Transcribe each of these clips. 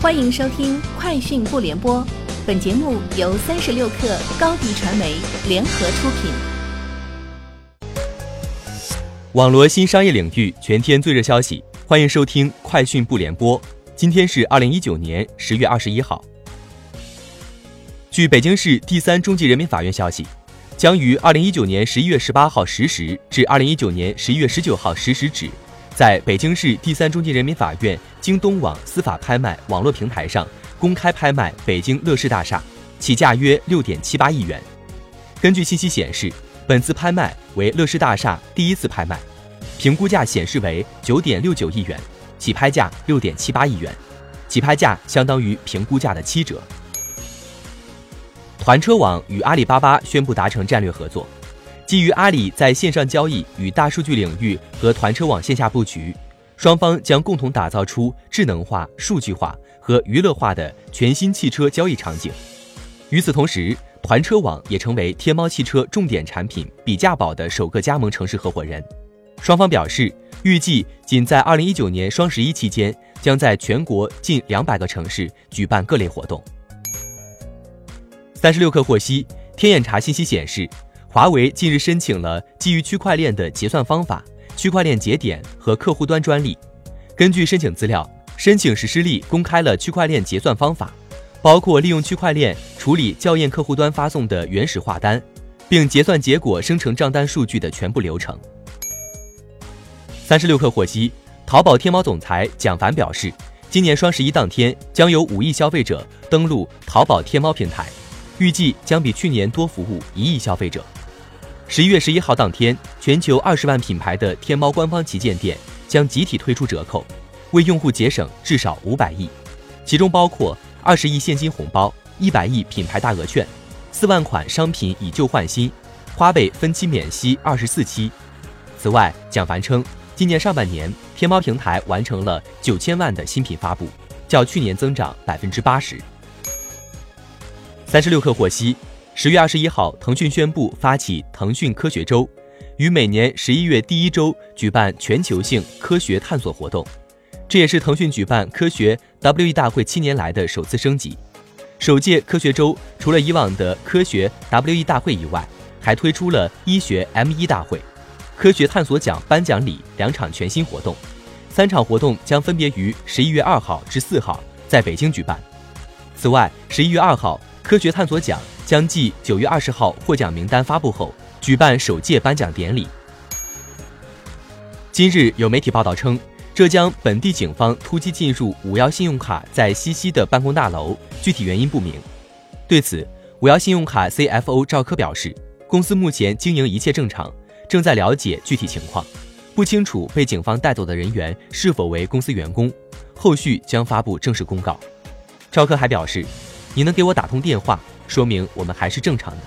欢迎收听《快讯不联播》，本节目由三十六克高低传媒联合出品。网罗新商业领域全天最热消息，欢迎收听《快讯不联播》。今天是二零一九年十月二十一号。据北京市第三中级人民法院消息，将于二零一九年十一月十八号十时至二零一九年十一月十九号十时止。在北京市第三中级人民法院京东网司法拍卖网络平台上公开拍卖北京乐视大厦，起价约六点七八亿元。根据信息显示，本次拍卖为乐视大厦第一次拍卖，评估价显示为九点六九亿元，起拍价六点七八亿元，起拍价相当于评估价的七折。团车网与阿里巴巴宣布达成战略合作。基于阿里在线上交易与大数据领域和团车网线下布局，双方将共同打造出智能化、数据化和娱乐化的全新汽车交易场景。与此同时，团车网也成为天猫汽车重点产品比价宝的首个加盟城市合伙人。双方表示，预计仅在二零一九年双十一期间，将在全国近两百个城市举办各类活动。三十六氪获悉，天眼查信息显示。华为近日申请了基于区块链的结算方法、区块链节点和客户端专利。根据申请资料，申请实施例公开了区块链结算方法，包括利用区块链处理校验客户端发送的原始化单，并结算结果生成账单数据的全部流程。三十六氪获悉，淘宝天猫总裁蒋凡表示，今年双十一当天将有五亿消费者登录淘宝天猫平台，预计将比去年多服务一亿消费者。十一月十一号当天，全球二十万品牌的天猫官方旗舰店将集体推出折扣，为用户节省至少五百亿，其中包括二十亿现金红包、一百亿品牌大额券、四万款商品以旧换新、花呗分期免息二十四期。此外，蒋凡称，今年上半年天猫平台完成了九千万的新品发布，较去年增长百分之八十。三十六氪获悉。十月二十一号，腾讯宣布发起腾讯科学周，于每年十一月第一周举办全球性科学探索活动。这也是腾讯举办科学 WE 大会七年来的首次升级。首届科学周除了以往的科学 WE 大会以外，还推出了医学 M1 大会、科学探索奖颁奖礼两场全新活动。三场活动将分别于十一月二号至四号在北京举办。此外，十一月二号科学探索奖。将继九月二十号获奖名单发布后，举办首届颁奖典礼。今日有媒体报道称，浙江本地警方突击进入五幺信用卡在西溪的办公大楼，具体原因不明。对此，五幺信用卡 CFO 赵科表示，公司目前经营一切正常，正在了解具体情况，不清楚被警方带走的人员是否为公司员工，后续将发布正式公告。赵科还表示，你能给我打通电话？说明我们还是正常的。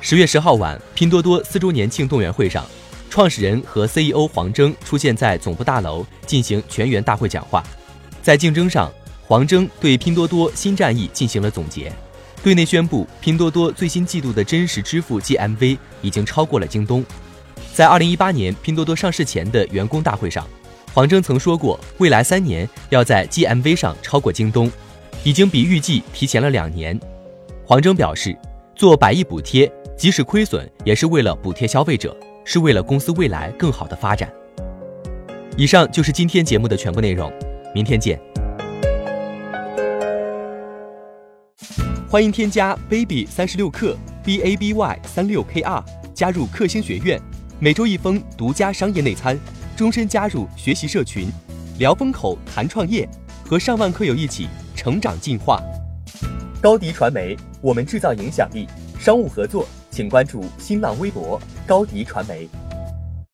十月十号晚，拼多多四周年庆动员会上，创始人和 CEO 黄峥出现在总部大楼进行全员大会讲话。在竞争上，黄峥对拼多多新战役进行了总结，对内宣布拼多多最新季度的真实支付 GMV 已经超过了京东。在二零一八年拼多多上市前的员工大会上，黄峥曾说过，未来三年要在 GMV 上超过京东。已经比预计提前了两年。黄峥表示，做百亿补贴，即使亏损，也是为了补贴消费者，是为了公司未来更好的发展。以上就是今天节目的全部内容，明天见。欢迎添加 baby 三十六克 b a b y 三六 k r 加入克星学院，每周一封独家商业内参，终身加入学习社群，聊风口谈创业，和上万课友一起。成长进化，高迪传媒，我们制造影响力。商务合作，请关注新浪微博高迪传媒。